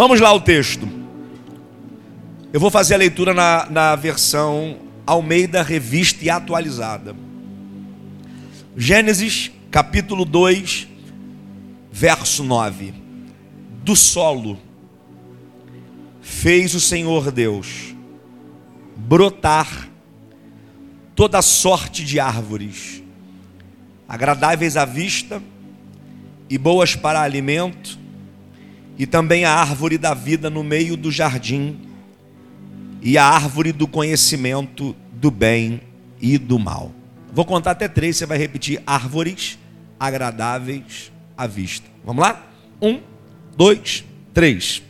Vamos lá o texto. Eu vou fazer a leitura na, na versão Almeida Revista e Atualizada. Gênesis capítulo 2, verso 9. Do solo fez o Senhor Deus brotar toda sorte de árvores, agradáveis à vista e boas para alimento, e também a árvore da vida no meio do jardim, e a árvore do conhecimento do bem e do mal. Vou contar até três, você vai repetir: árvores agradáveis à vista. Vamos lá? Um, dois, três.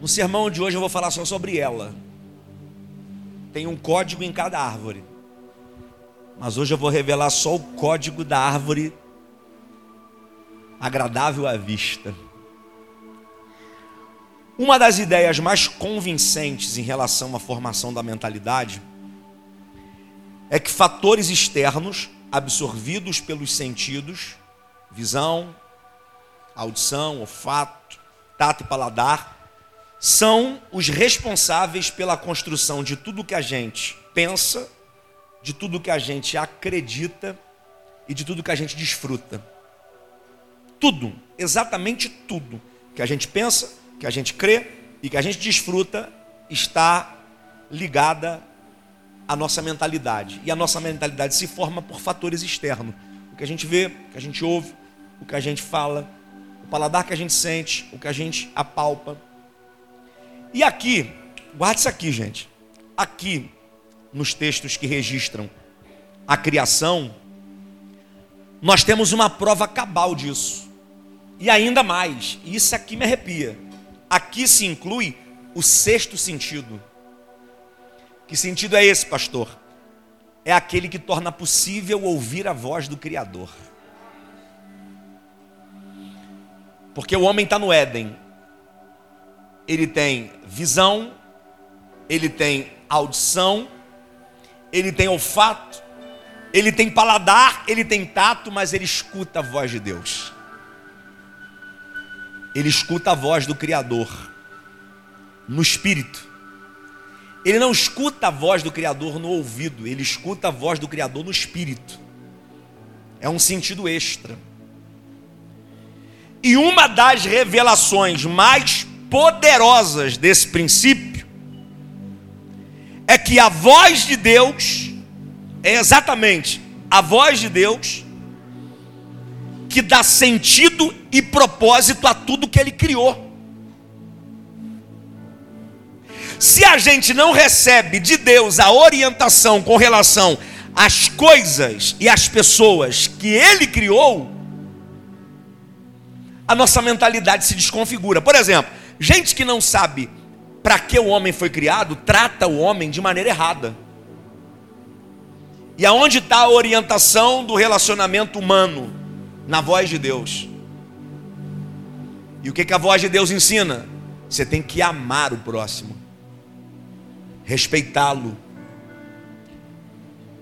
No sermão de hoje eu vou falar só sobre ela. Tem um código em cada árvore. Mas hoje eu vou revelar só o código da árvore agradável à vista. Uma das ideias mais convincentes em relação à formação da mentalidade é que fatores externos absorvidos pelos sentidos, visão, audição, olfato, tato e paladar, são os responsáveis pela construção de tudo que a gente pensa, de tudo que a gente acredita e de tudo que a gente desfruta. Tudo, exatamente tudo que a gente pensa, que a gente crê e que a gente desfruta está ligada à nossa mentalidade. E a nossa mentalidade se forma por fatores externos. O que a gente vê, o que a gente ouve, o que a gente fala, o paladar que a gente sente, o que a gente apalpa. E aqui, guarde isso aqui, gente. Aqui, nos textos que registram a criação, nós temos uma prova cabal disso. E ainda mais, isso aqui me arrepia. Aqui se inclui o sexto sentido. Que sentido é esse, pastor? É aquele que torna possível ouvir a voz do Criador. Porque o homem está no Éden, ele tem visão, ele tem audição, ele tem olfato, ele tem paladar, ele tem tato, mas ele escuta a voz de Deus. Ele escuta a voz do Criador no espírito. Ele não escuta a voz do Criador no ouvido, ele escuta a voz do Criador no espírito. É um sentido extra. E uma das revelações mais poderosas desse princípio é que a voz de Deus é exatamente a voz de Deus que dá sentido e propósito a tudo que ele criou. Se a gente não recebe de Deus a orientação com relação às coisas e às pessoas que ele criou, a nossa mentalidade se desconfigura. Por exemplo, Gente que não sabe para que o homem foi criado, trata o homem de maneira errada. E aonde está a orientação do relacionamento humano? Na voz de Deus. E o que, que a voz de Deus ensina? Você tem que amar o próximo, respeitá-lo,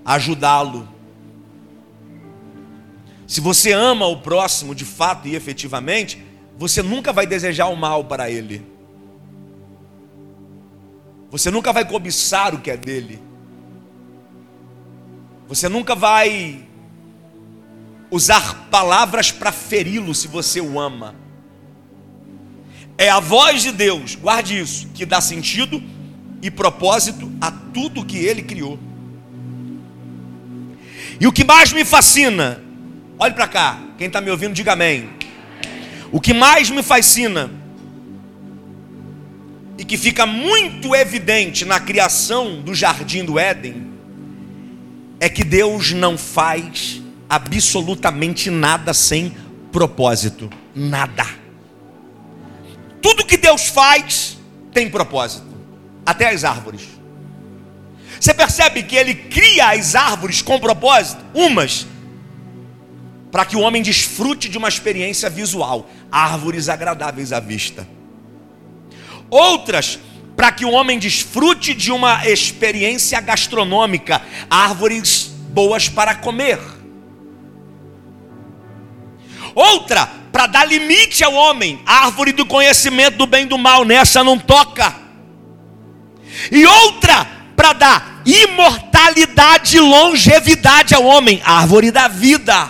ajudá-lo. Se você ama o próximo de fato e efetivamente, você nunca vai desejar o mal para ele. Você nunca vai cobiçar o que é dele. Você nunca vai usar palavras para feri-lo se você o ama. É a voz de Deus, guarde isso, que dá sentido e propósito a tudo que ele criou. E o que mais me fascina, olhe para cá, quem está me ouvindo, diga amém. O que mais me fascina e que fica muito evidente na criação do jardim do Éden é que Deus não faz absolutamente nada sem propósito, nada. Tudo que Deus faz tem propósito, até as árvores. Você percebe que ele cria as árvores com propósito? Umas para que o homem desfrute de uma experiência visual, árvores agradáveis à vista. Outras, para que o homem desfrute de uma experiência gastronômica, árvores boas para comer. Outra, para dar limite ao homem. Árvore do conhecimento do bem e do mal, nessa não toca. E outra para dar imortalidade e longevidade ao homem, árvore da vida.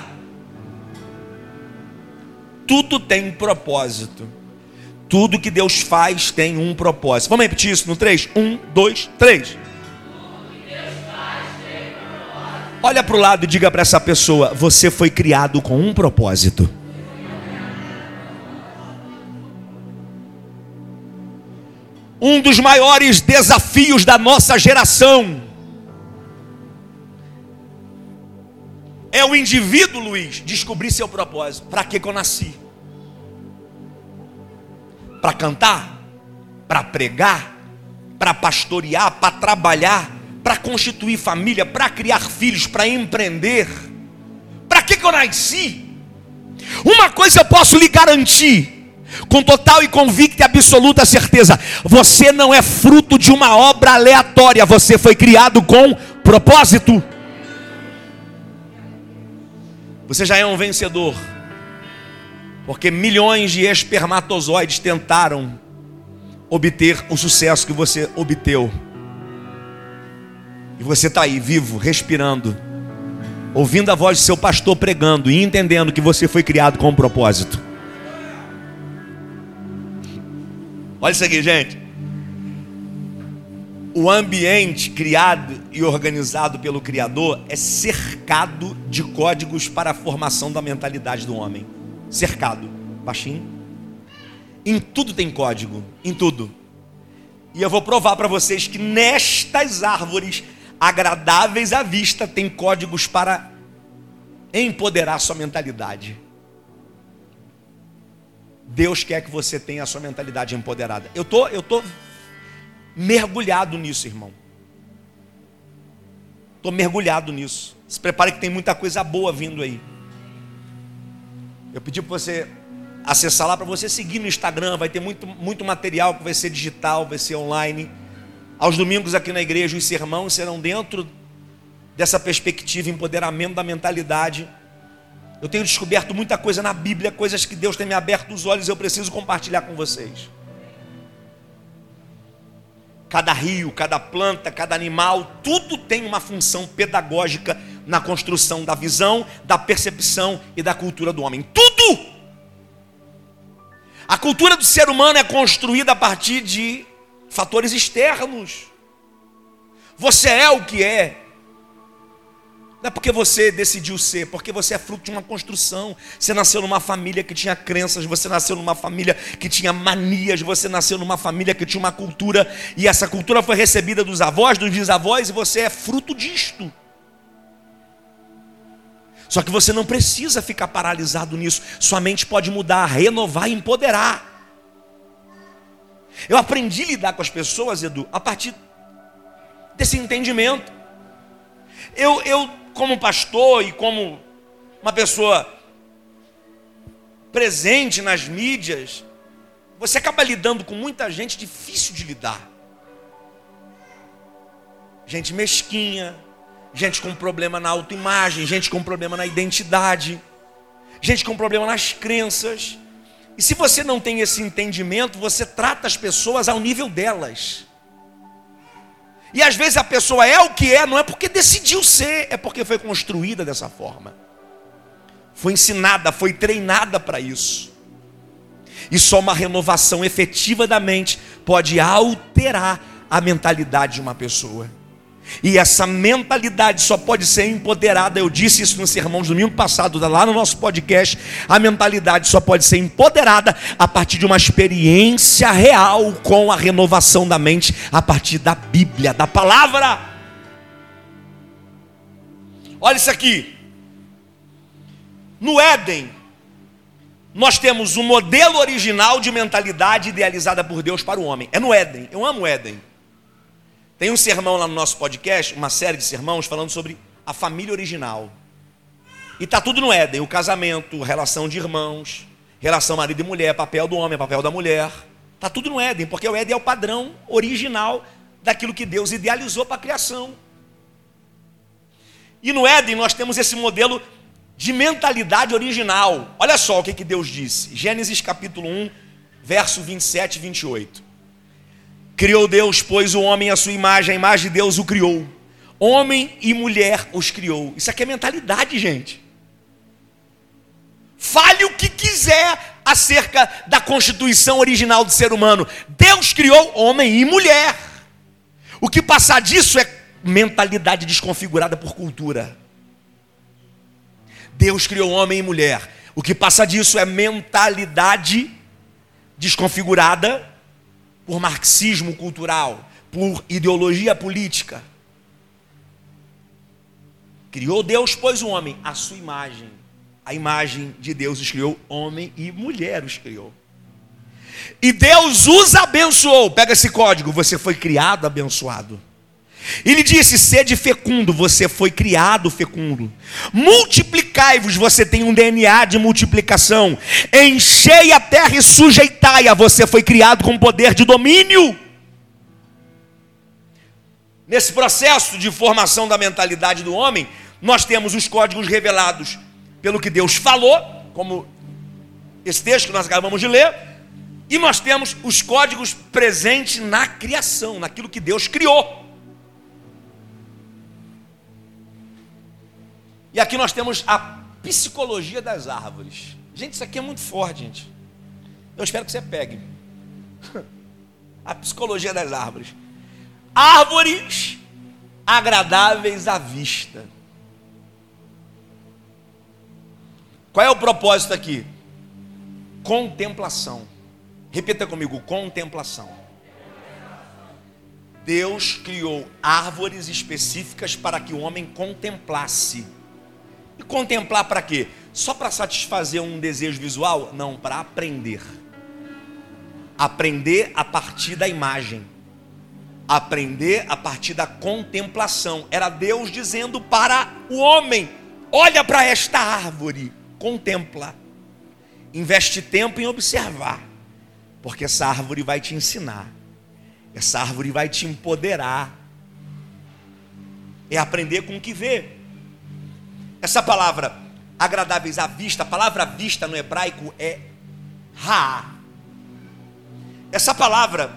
Tudo tem um propósito. Tudo que Deus faz tem um propósito. Vamos repetir isso no 3? 1, 2, 3. Olha para o lado e diga para essa pessoa: você foi criado com um propósito. Um dos maiores desafios da nossa geração é o indivíduo, Luiz, descobrir seu propósito. Para que, eu nasci? Para cantar? Para pregar? Para pastorear? Para trabalhar? Para constituir família, para criar filhos, para empreender. Para que, que eu nasci? Uma coisa eu posso lhe garantir, com total e convicta e absoluta certeza: você não é fruto de uma obra aleatória, você foi criado com propósito. Você já é um vencedor, porque milhões de espermatozoides tentaram obter o sucesso que você obteu. Você está aí, vivo, respirando, ouvindo a voz do seu pastor pregando e entendendo que você foi criado com um propósito. Olha isso aqui, gente. O ambiente criado e organizado pelo Criador é cercado de códigos para a formação da mentalidade do homem. Cercado, baixinho. Em tudo tem código, em tudo. E eu vou provar para vocês que nestas árvores agradáveis à vista, tem códigos para empoderar sua mentalidade. Deus quer que você tenha a sua mentalidade empoderada. Eu tô, eu tô mergulhado nisso, irmão. Tô mergulhado nisso. Se prepare que tem muita coisa boa vindo aí. Eu pedi para você acessar lá para você seguir no Instagram, vai ter muito, muito material que vai ser digital, vai ser online. Aos domingos aqui na igreja, os sermões serão dentro dessa perspectiva, empoderamento da mentalidade. Eu tenho descoberto muita coisa na Bíblia, coisas que Deus tem me aberto os olhos, eu preciso compartilhar com vocês. Cada rio, cada planta, cada animal, tudo tem uma função pedagógica na construção da visão, da percepção e da cultura do homem. Tudo! A cultura do ser humano é construída a partir de fatores externos. Você é o que é. Não é porque você decidiu ser, porque você é fruto de uma construção. Você nasceu numa família que tinha crenças, você nasceu numa família que tinha manias, você nasceu numa família que tinha uma cultura, e essa cultura foi recebida dos avós, dos bisavós, e você é fruto disto. Só que você não precisa ficar paralisado nisso, sua mente pode mudar, renovar e empoderar. Eu aprendi a lidar com as pessoas, Edu, a partir desse entendimento. Eu, eu como pastor e como uma pessoa presente nas mídias, você acaba lidando com muita gente difícil de lidar. Gente mesquinha, gente com problema na autoimagem, gente com problema na identidade, gente com problema nas crenças. E se você não tem esse entendimento, você trata as pessoas ao nível delas. E às vezes a pessoa é o que é, não é porque decidiu ser, é porque foi construída dessa forma. Foi ensinada, foi treinada para isso. E só uma renovação efetiva da mente pode alterar a mentalidade de uma pessoa. E essa mentalidade só pode ser empoderada. Eu disse isso no sermão de domingo passado, lá no nosso podcast. A mentalidade só pode ser empoderada a partir de uma experiência real com a renovação da mente, a partir da Bíblia, da palavra. Olha isso aqui. No Éden, nós temos um modelo original de mentalidade idealizada por Deus para o homem. É no Éden. Eu amo o Éden. Tem um sermão lá no nosso podcast, uma série de sermãos falando sobre a família original. E tá tudo no Éden, o casamento, relação de irmãos, relação marido e mulher, papel do homem, papel da mulher. Tá tudo no Éden, porque o Éden é o padrão original daquilo que Deus idealizou para a criação. E no Éden nós temos esse modelo de mentalidade original. Olha só o que, que Deus disse. Gênesis capítulo 1, verso 27 e 28. Criou Deus, pois o homem à sua imagem, a imagem de Deus o criou. Homem e mulher os criou. Isso aqui é mentalidade, gente. Fale o que quiser acerca da constituição original do ser humano. Deus criou homem e mulher. O que passar disso é mentalidade desconfigurada por cultura. Deus criou homem e mulher. O que passa disso é mentalidade desconfigurada por marxismo cultural, por ideologia política. Criou Deus, pois o homem, a sua imagem. A imagem de Deus os criou, homem e mulher os criou. E Deus os abençoou. Pega esse código, você foi criado abençoado. Ele disse: sede fecundo, você foi criado fecundo. Multiplicai-vos, você tem um DNA de multiplicação. Enchei a terra e sujeitai-a, você foi criado com poder de domínio. Nesse processo de formação da mentalidade do homem, nós temos os códigos revelados pelo que Deus falou, como esse texto que nós acabamos de ler, e nós temos os códigos presentes na criação, naquilo que Deus criou. E aqui nós temos a psicologia das árvores. Gente, isso aqui é muito forte, gente. Eu espero que você pegue. A psicologia das árvores. Árvores agradáveis à vista. Qual é o propósito aqui? Contemplação. Repita comigo: contemplação. Deus criou árvores específicas para que o homem contemplasse. E contemplar para quê? Só para satisfazer um desejo visual? Não, para aprender. Aprender a partir da imagem. Aprender a partir da contemplação. Era Deus dizendo para o homem: olha para esta árvore, contempla. Investe tempo em observar, porque essa árvore vai te ensinar, essa árvore vai te empoderar. É aprender com o que vê. Essa palavra agradáveis à vista, a palavra vista no hebraico é ra. Essa palavra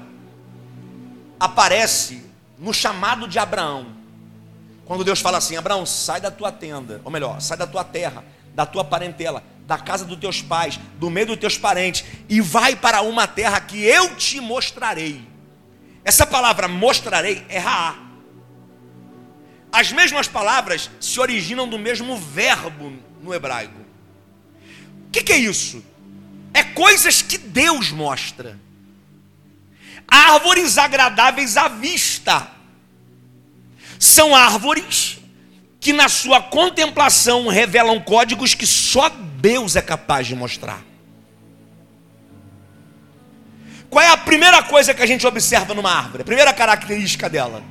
aparece no chamado de Abraão. Quando Deus fala assim: Abraão, sai da tua tenda, ou melhor, sai da tua terra, da tua parentela, da casa dos teus pais, do meio dos teus parentes, e vai para uma terra que eu te mostrarei. Essa palavra mostrarei é Raá. As mesmas palavras se originam do mesmo verbo no hebraico. O que, que é isso? É coisas que Deus mostra. Árvores agradáveis à vista. São árvores que, na sua contemplação, revelam códigos que só Deus é capaz de mostrar. Qual é a primeira coisa que a gente observa numa árvore? A primeira característica dela?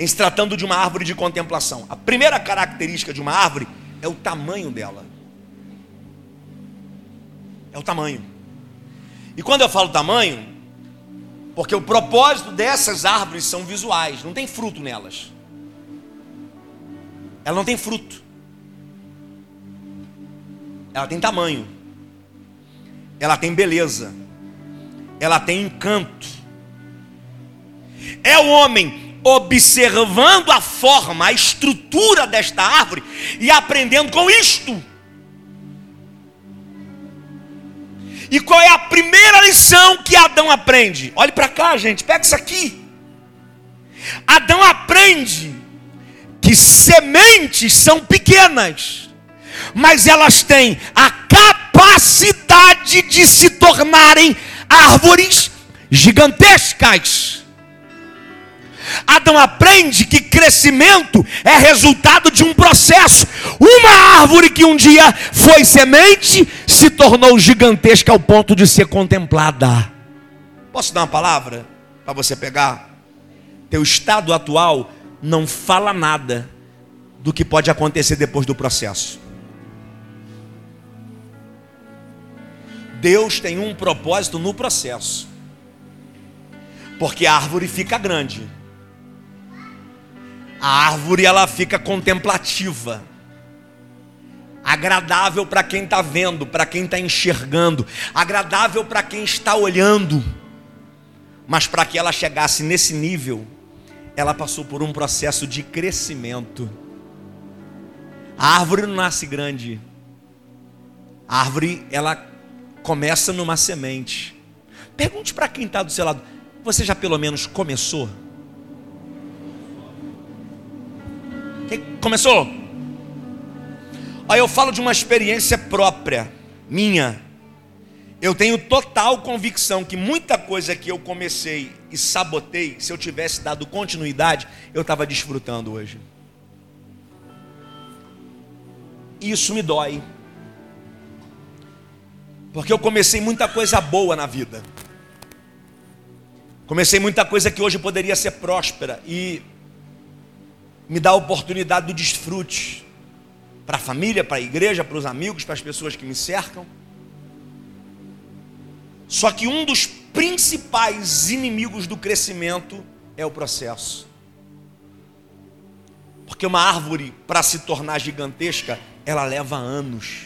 Em se tratando de uma árvore de contemplação. A primeira característica de uma árvore é o tamanho dela. É o tamanho. E quando eu falo tamanho, porque o propósito dessas árvores são visuais, não tem fruto nelas. Ela não tem fruto. Ela tem tamanho. Ela tem beleza. Ela tem encanto. É o homem observando a forma, a estrutura desta árvore e aprendendo com isto. E qual é a primeira lição que Adão aprende? Olhe para cá, gente, pega isso aqui. Adão aprende que sementes são pequenas, mas elas têm a capacidade de se tornarem árvores gigantescas. Adão aprende que crescimento é resultado de um processo. Uma árvore que um dia foi semente se tornou gigantesca ao ponto de ser contemplada. Posso dar uma palavra para você pegar? Teu estado atual não fala nada do que pode acontecer depois do processo. Deus tem um propósito no processo. Porque a árvore fica grande a árvore ela fica contemplativa. agradável para quem está vendo, para quem está enxergando, agradável para quem está olhando. Mas para que ela chegasse nesse nível, ela passou por um processo de crescimento. A árvore não nasce grande. A árvore, ela começa numa semente. Pergunte para quem está do seu lado: você já pelo menos começou? Começou? Aí eu falo de uma experiência própria, minha. Eu tenho total convicção que muita coisa que eu comecei e sabotei, se eu tivesse dado continuidade, eu estava desfrutando hoje. Isso me dói. Porque eu comecei muita coisa boa na vida. Comecei muita coisa que hoje poderia ser próspera e me dá a oportunidade do desfrute para a família, para a igreja, para os amigos, para as pessoas que me cercam. Só que um dos principais inimigos do crescimento é o processo. Porque uma árvore, para se tornar gigantesca, ela leva anos.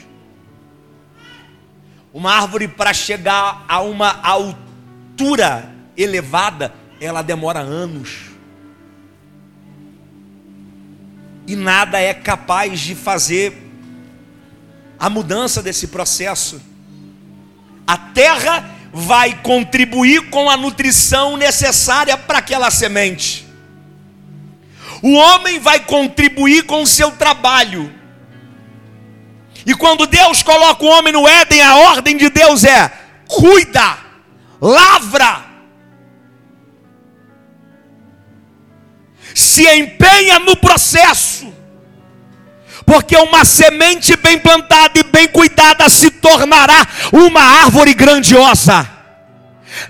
Uma árvore, para chegar a uma altura elevada, ela demora anos. E nada é capaz de fazer a mudança desse processo. A terra vai contribuir com a nutrição necessária para aquela semente. O homem vai contribuir com o seu trabalho. E quando Deus coloca o homem no Éden, a ordem de Deus é: cuida, lavra, se empenha no processo, porque uma semente bem plantada e bem cuidada se tornará uma árvore grandiosa.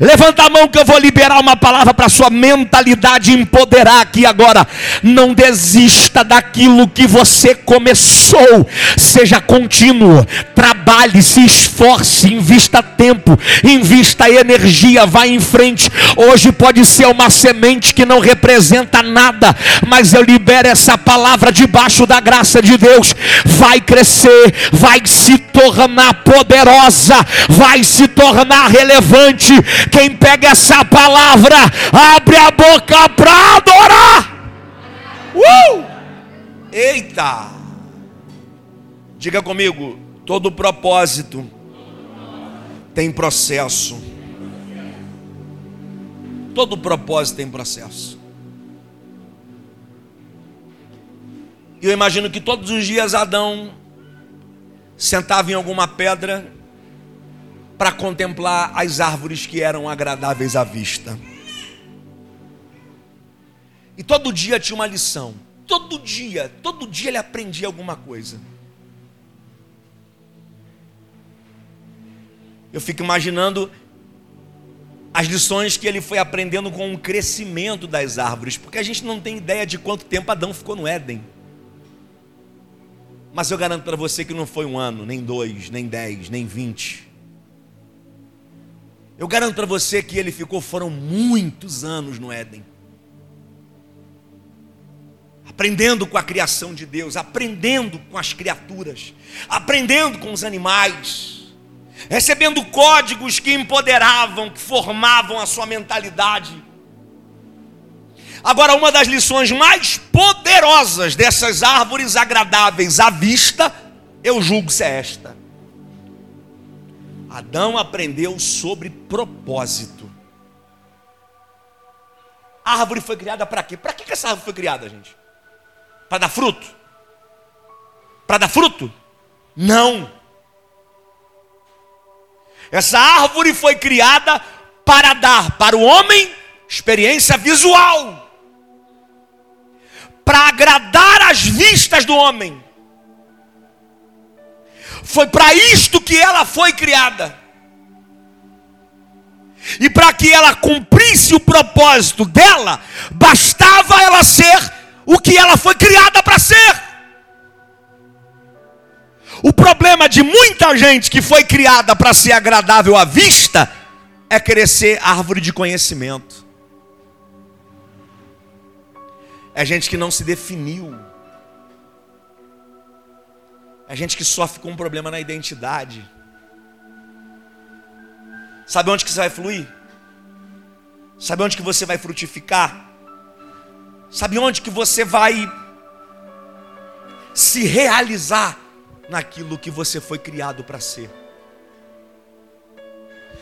Levanta a mão que eu vou liberar uma palavra para sua mentalidade empoderar aqui agora. Não desista daquilo que você começou. Seja contínuo. Trabalhe, se esforce, invista tempo, invista energia, vá em frente. Hoje pode ser uma semente que não representa nada, mas eu libero essa palavra debaixo da graça de Deus. Vai crescer, vai se tornar poderosa, vai se tornar relevante quem pega essa palavra, abre a boca para adorar. Uh! Eita! Diga comigo, todo propósito tem processo. Todo propósito tem processo. Eu imagino que todos os dias Adão sentava em alguma pedra para contemplar as árvores que eram agradáveis à vista. E todo dia tinha uma lição. Todo dia, todo dia ele aprendia alguma coisa. Eu fico imaginando as lições que ele foi aprendendo com o crescimento das árvores, porque a gente não tem ideia de quanto tempo Adão ficou no Éden. Mas eu garanto para você que não foi um ano, nem dois, nem dez, nem vinte. Eu garanto para você que ele ficou, foram muitos anos no Éden. Aprendendo com a criação de Deus, aprendendo com as criaturas, aprendendo com os animais, recebendo códigos que empoderavam, que formavam a sua mentalidade. Agora, uma das lições mais poderosas dessas árvores agradáveis à vista, eu julgo ser esta. Adão aprendeu sobre propósito. A árvore foi criada para quê? Para que essa árvore foi criada, gente? Para dar fruto? Para dar fruto? Não. Essa árvore foi criada para dar para o homem experiência visual, para agradar as vistas do homem. Foi para isto que ela foi criada. E para que ela cumprisse o propósito dela, bastava ela ser o que ela foi criada para ser. O problema de muita gente que foi criada para ser agradável à vista é querer ser árvore de conhecimento. É gente que não se definiu. A gente que sofre com um problema na identidade. Sabe onde que você vai fluir? Sabe onde que você vai frutificar? Sabe onde que você vai se realizar naquilo que você foi criado para ser?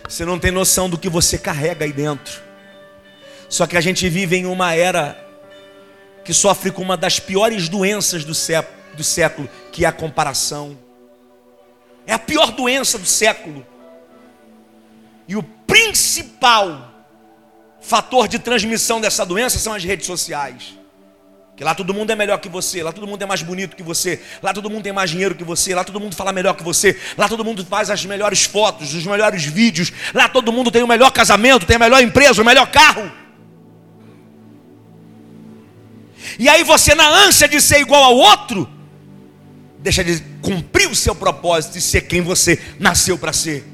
Você não tem noção do que você carrega aí dentro. Só que a gente vive em uma era que sofre com uma das piores doenças do século, do século, que é a comparação. É a pior doença do século. E o principal fator de transmissão dessa doença são as redes sociais. Que lá todo mundo é melhor que você, lá todo mundo é mais bonito que você, lá todo mundo tem mais dinheiro que você, lá todo mundo fala melhor que você, lá todo mundo faz as melhores fotos, os melhores vídeos, lá todo mundo tem o melhor casamento, tem a melhor empresa, o melhor carro. E aí você, na ânsia de ser igual ao outro, deixa de cumprir o seu propósito e ser quem você nasceu para ser.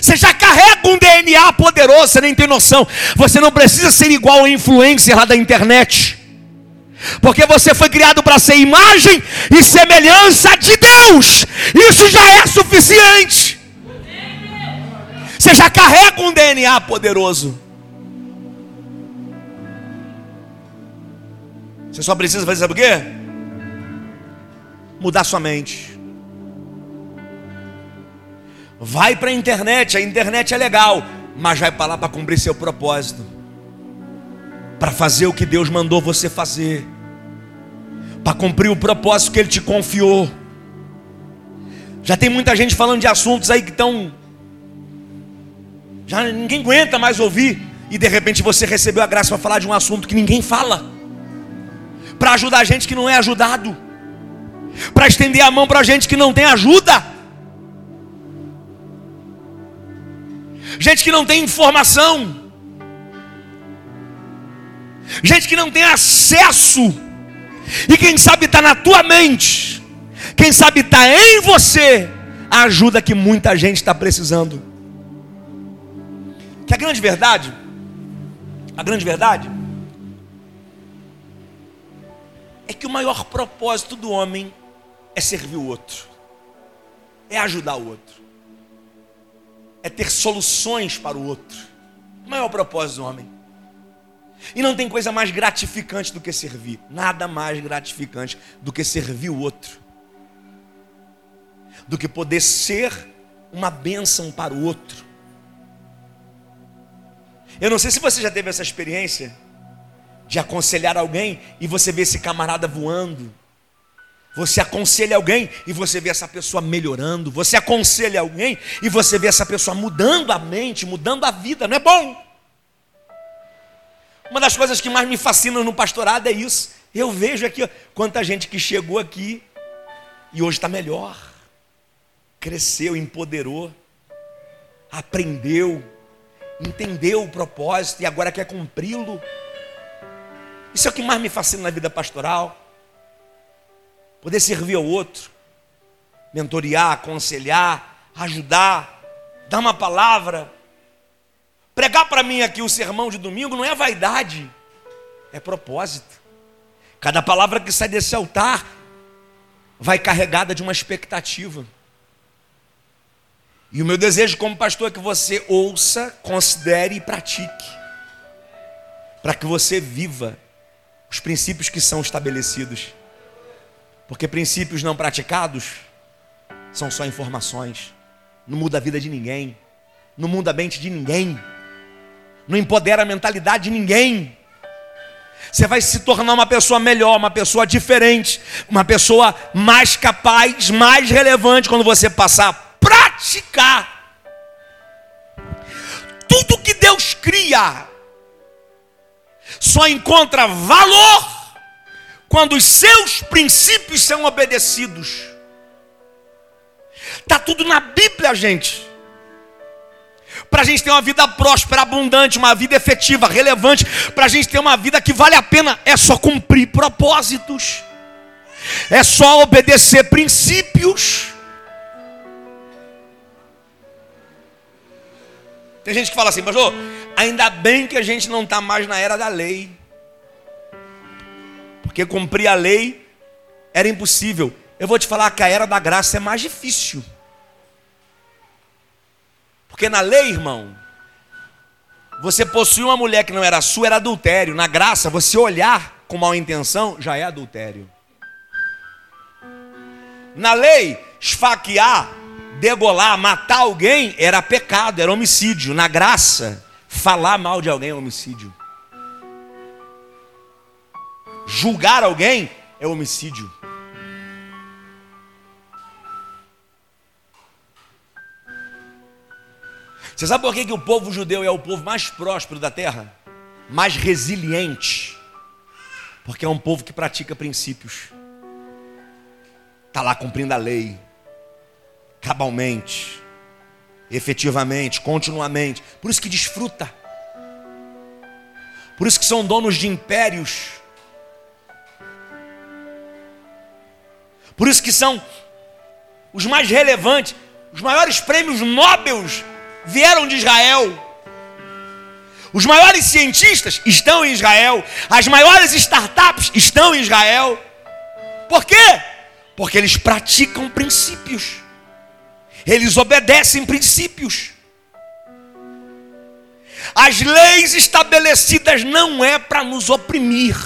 Você já carrega um DNA poderoso, você nem tem noção. Você não precisa ser igual ao influencer lá da internet. Porque você foi criado para ser imagem e semelhança de Deus. Isso já é suficiente. Você já carrega um DNA poderoso. Você só precisa fazer sabe o quê? Mudar sua mente. Vai para a internet, a internet é legal, mas vai para lá para cumprir seu propósito, para fazer o que Deus mandou você fazer, para cumprir o propósito que Ele te confiou. Já tem muita gente falando de assuntos aí que estão. Já ninguém aguenta mais ouvir, e de repente você recebeu a graça para falar de um assunto que ninguém fala, para ajudar gente que não é ajudado, para estender a mão para gente que não tem ajuda. gente que não tem informação, gente que não tem acesso, e quem sabe está na tua mente, quem sabe está em você, a ajuda que muita gente está precisando. Que a grande verdade, a grande verdade, é que o maior propósito do homem é servir o outro, é ajudar o outro é ter soluções para o outro. O maior propósito do homem. E não tem coisa mais gratificante do que servir. Nada mais gratificante do que servir o outro. Do que poder ser uma bênção para o outro. Eu não sei se você já teve essa experiência de aconselhar alguém e você vê esse camarada voando você aconselha alguém e você vê essa pessoa melhorando. Você aconselha alguém e você vê essa pessoa mudando a mente, mudando a vida. Não é bom? Uma das coisas que mais me fascina no pastorado é isso. Eu vejo aqui quanta gente que chegou aqui e hoje está melhor, cresceu, empoderou, aprendeu, entendeu o propósito e agora quer cumpri-lo. Isso é o que mais me fascina na vida pastoral poder servir ao outro, mentorear, aconselhar, ajudar, dar uma palavra. Pregar para mim aqui o sermão de domingo não é vaidade, é propósito. Cada palavra que sai desse altar vai carregada de uma expectativa. E o meu desejo como pastor é que você ouça, considere e pratique. Para que você viva os princípios que são estabelecidos. Porque princípios não praticados são só informações. Não muda a vida de ninguém. Não muda a mente de ninguém. Não empodera a mentalidade de ninguém. Você vai se tornar uma pessoa melhor, uma pessoa diferente, uma pessoa mais capaz, mais relevante quando você passar a praticar. Tudo que Deus cria só encontra valor quando os seus princípios são obedecidos. Está tudo na Bíblia, gente. Para a gente ter uma vida próspera, abundante, uma vida efetiva, relevante, para a gente ter uma vida que vale a pena, é só cumprir propósitos, é só obedecer princípios. Tem gente que fala assim, pastor, ainda bem que a gente não está mais na era da lei porque cumprir a lei era impossível. Eu vou te falar que a era da graça é mais difícil. Porque na lei, irmão, você possui uma mulher que não era sua, era adultério. Na graça, você olhar com mal intenção já é adultério. Na lei, esfaquear, degolar, matar alguém era pecado, era homicídio. Na graça, falar mal de alguém é homicídio. Julgar alguém é homicídio. Você sabe por que, que o povo judeu é o povo mais próspero da terra? Mais resiliente. Porque é um povo que pratica princípios. Está lá cumprindo a lei. Cabalmente. Efetivamente, continuamente. Por isso que desfruta. Por isso que são donos de impérios. Por isso que são os mais relevantes, os maiores prêmios Nobel vieram de Israel. Os maiores cientistas estão em Israel. As maiores startups estão em Israel. Por quê? Porque eles praticam princípios. Eles obedecem princípios. As leis estabelecidas não é para nos oprimir.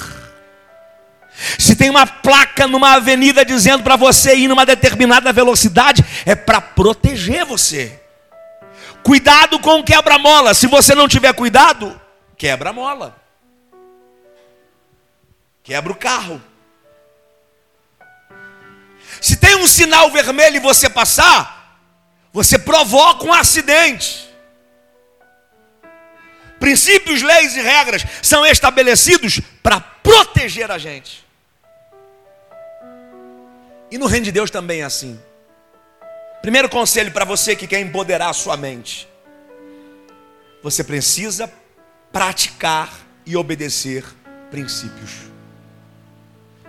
Se tem uma placa numa avenida dizendo para você ir numa determinada velocidade, é para proteger você. Cuidado com quebra-mola. Se você não tiver cuidado, quebra a mola. Quebra o carro. Se tem um sinal vermelho e você passar, você provoca um acidente. Princípios, leis e regras são estabelecidos para proteger a gente. E no reino de Deus também é assim. Primeiro conselho para você que quer empoderar a sua mente: você precisa praticar e obedecer princípios.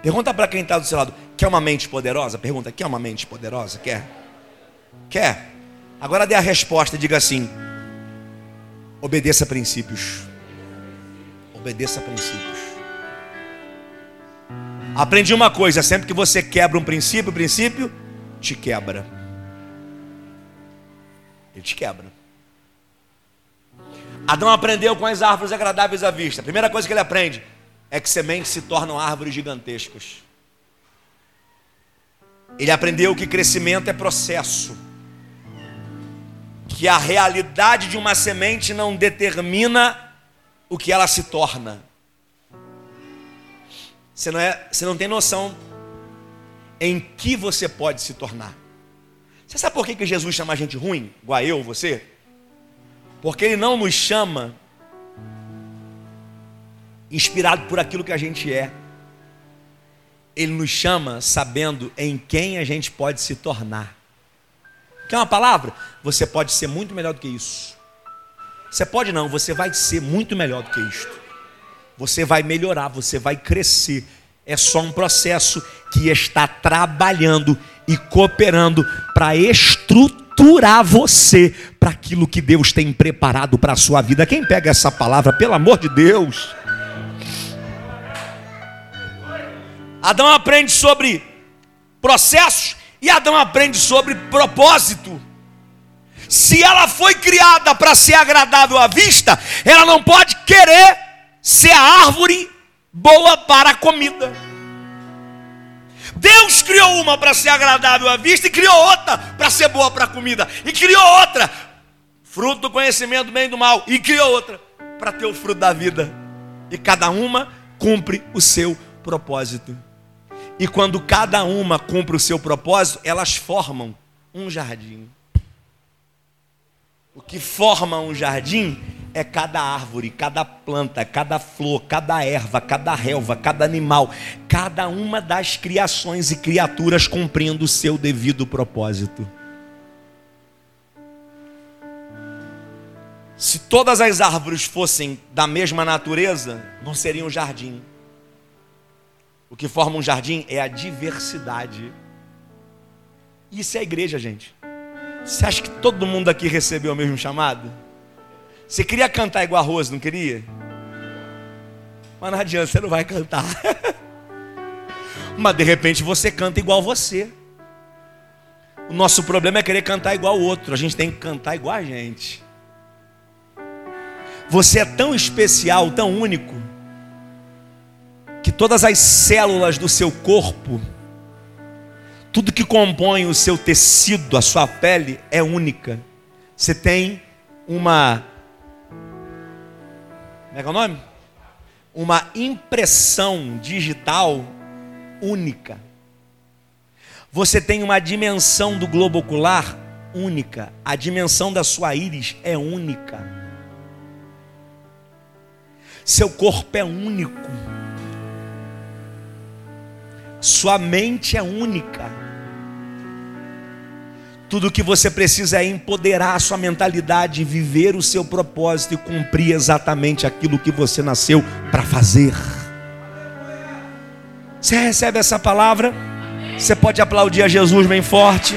Pergunta para quem está do seu lado: quer uma mente poderosa? Pergunta: quer uma mente poderosa? Quer? Quer? Agora dê a resposta e diga assim: obedeça princípios. Obedeça princípios. Aprendi uma coisa: sempre que você quebra um princípio, o princípio te quebra. Ele te quebra. Adão aprendeu com as árvores agradáveis à vista. A primeira coisa que ele aprende é que sementes se tornam árvores gigantescas. Ele aprendeu que crescimento é processo. Que a realidade de uma semente não determina o que ela se torna. Você não, é, você não tem noção em que você pode se tornar. Você sabe por que, que Jesus chama a gente ruim, igual eu, você? Porque Ele não nos chama inspirado por aquilo que a gente é. Ele nos chama sabendo em quem a gente pode se tornar. Quer uma palavra? Você pode ser muito melhor do que isso. Você pode não, você vai ser muito melhor do que isto. Você vai melhorar, você vai crescer. É só um processo que está trabalhando e cooperando para estruturar você para aquilo que Deus tem preparado para a sua vida. Quem pega essa palavra, pelo amor de Deus? Adão aprende sobre processos e Adão aprende sobre propósito. Se ela foi criada para ser agradável à vista, ela não pode querer ser a árvore boa para a comida. Deus criou uma para ser agradável à vista e criou outra para ser boa para a comida. E criou outra, fruto do conhecimento do bem e do mal. E criou outra para ter o fruto da vida. E cada uma cumpre o seu propósito. E quando cada uma cumpre o seu propósito, elas formam um jardim. O que forma um jardim é cada árvore, cada planta, cada flor, cada erva, cada relva, cada animal, cada uma das criações e criaturas cumprindo o seu devido propósito. Se todas as árvores fossem da mesma natureza, não seria um jardim. O que forma um jardim é a diversidade. Isso é a igreja, gente. Você acha que todo mundo aqui recebeu o mesmo chamado? Você queria cantar igual a Rose, não queria? Mas não adianta, você não vai cantar. Mas de repente você canta igual você. O nosso problema é querer cantar igual o outro. A gente tem que cantar igual a gente. Você é tão especial, tão único, que todas as células do seu corpo, tudo que compõe o seu tecido, a sua pele, é única. Você tem uma. Como é que é o nome? Uma impressão digital única. Você tem uma dimensão do globo ocular única. A dimensão da sua íris é única. Seu corpo é único. Sua mente é única. Tudo o que você precisa é empoderar a sua mentalidade, viver o seu propósito e cumprir exatamente aquilo que você nasceu para fazer. Você recebe essa palavra? Você pode aplaudir a Jesus bem forte.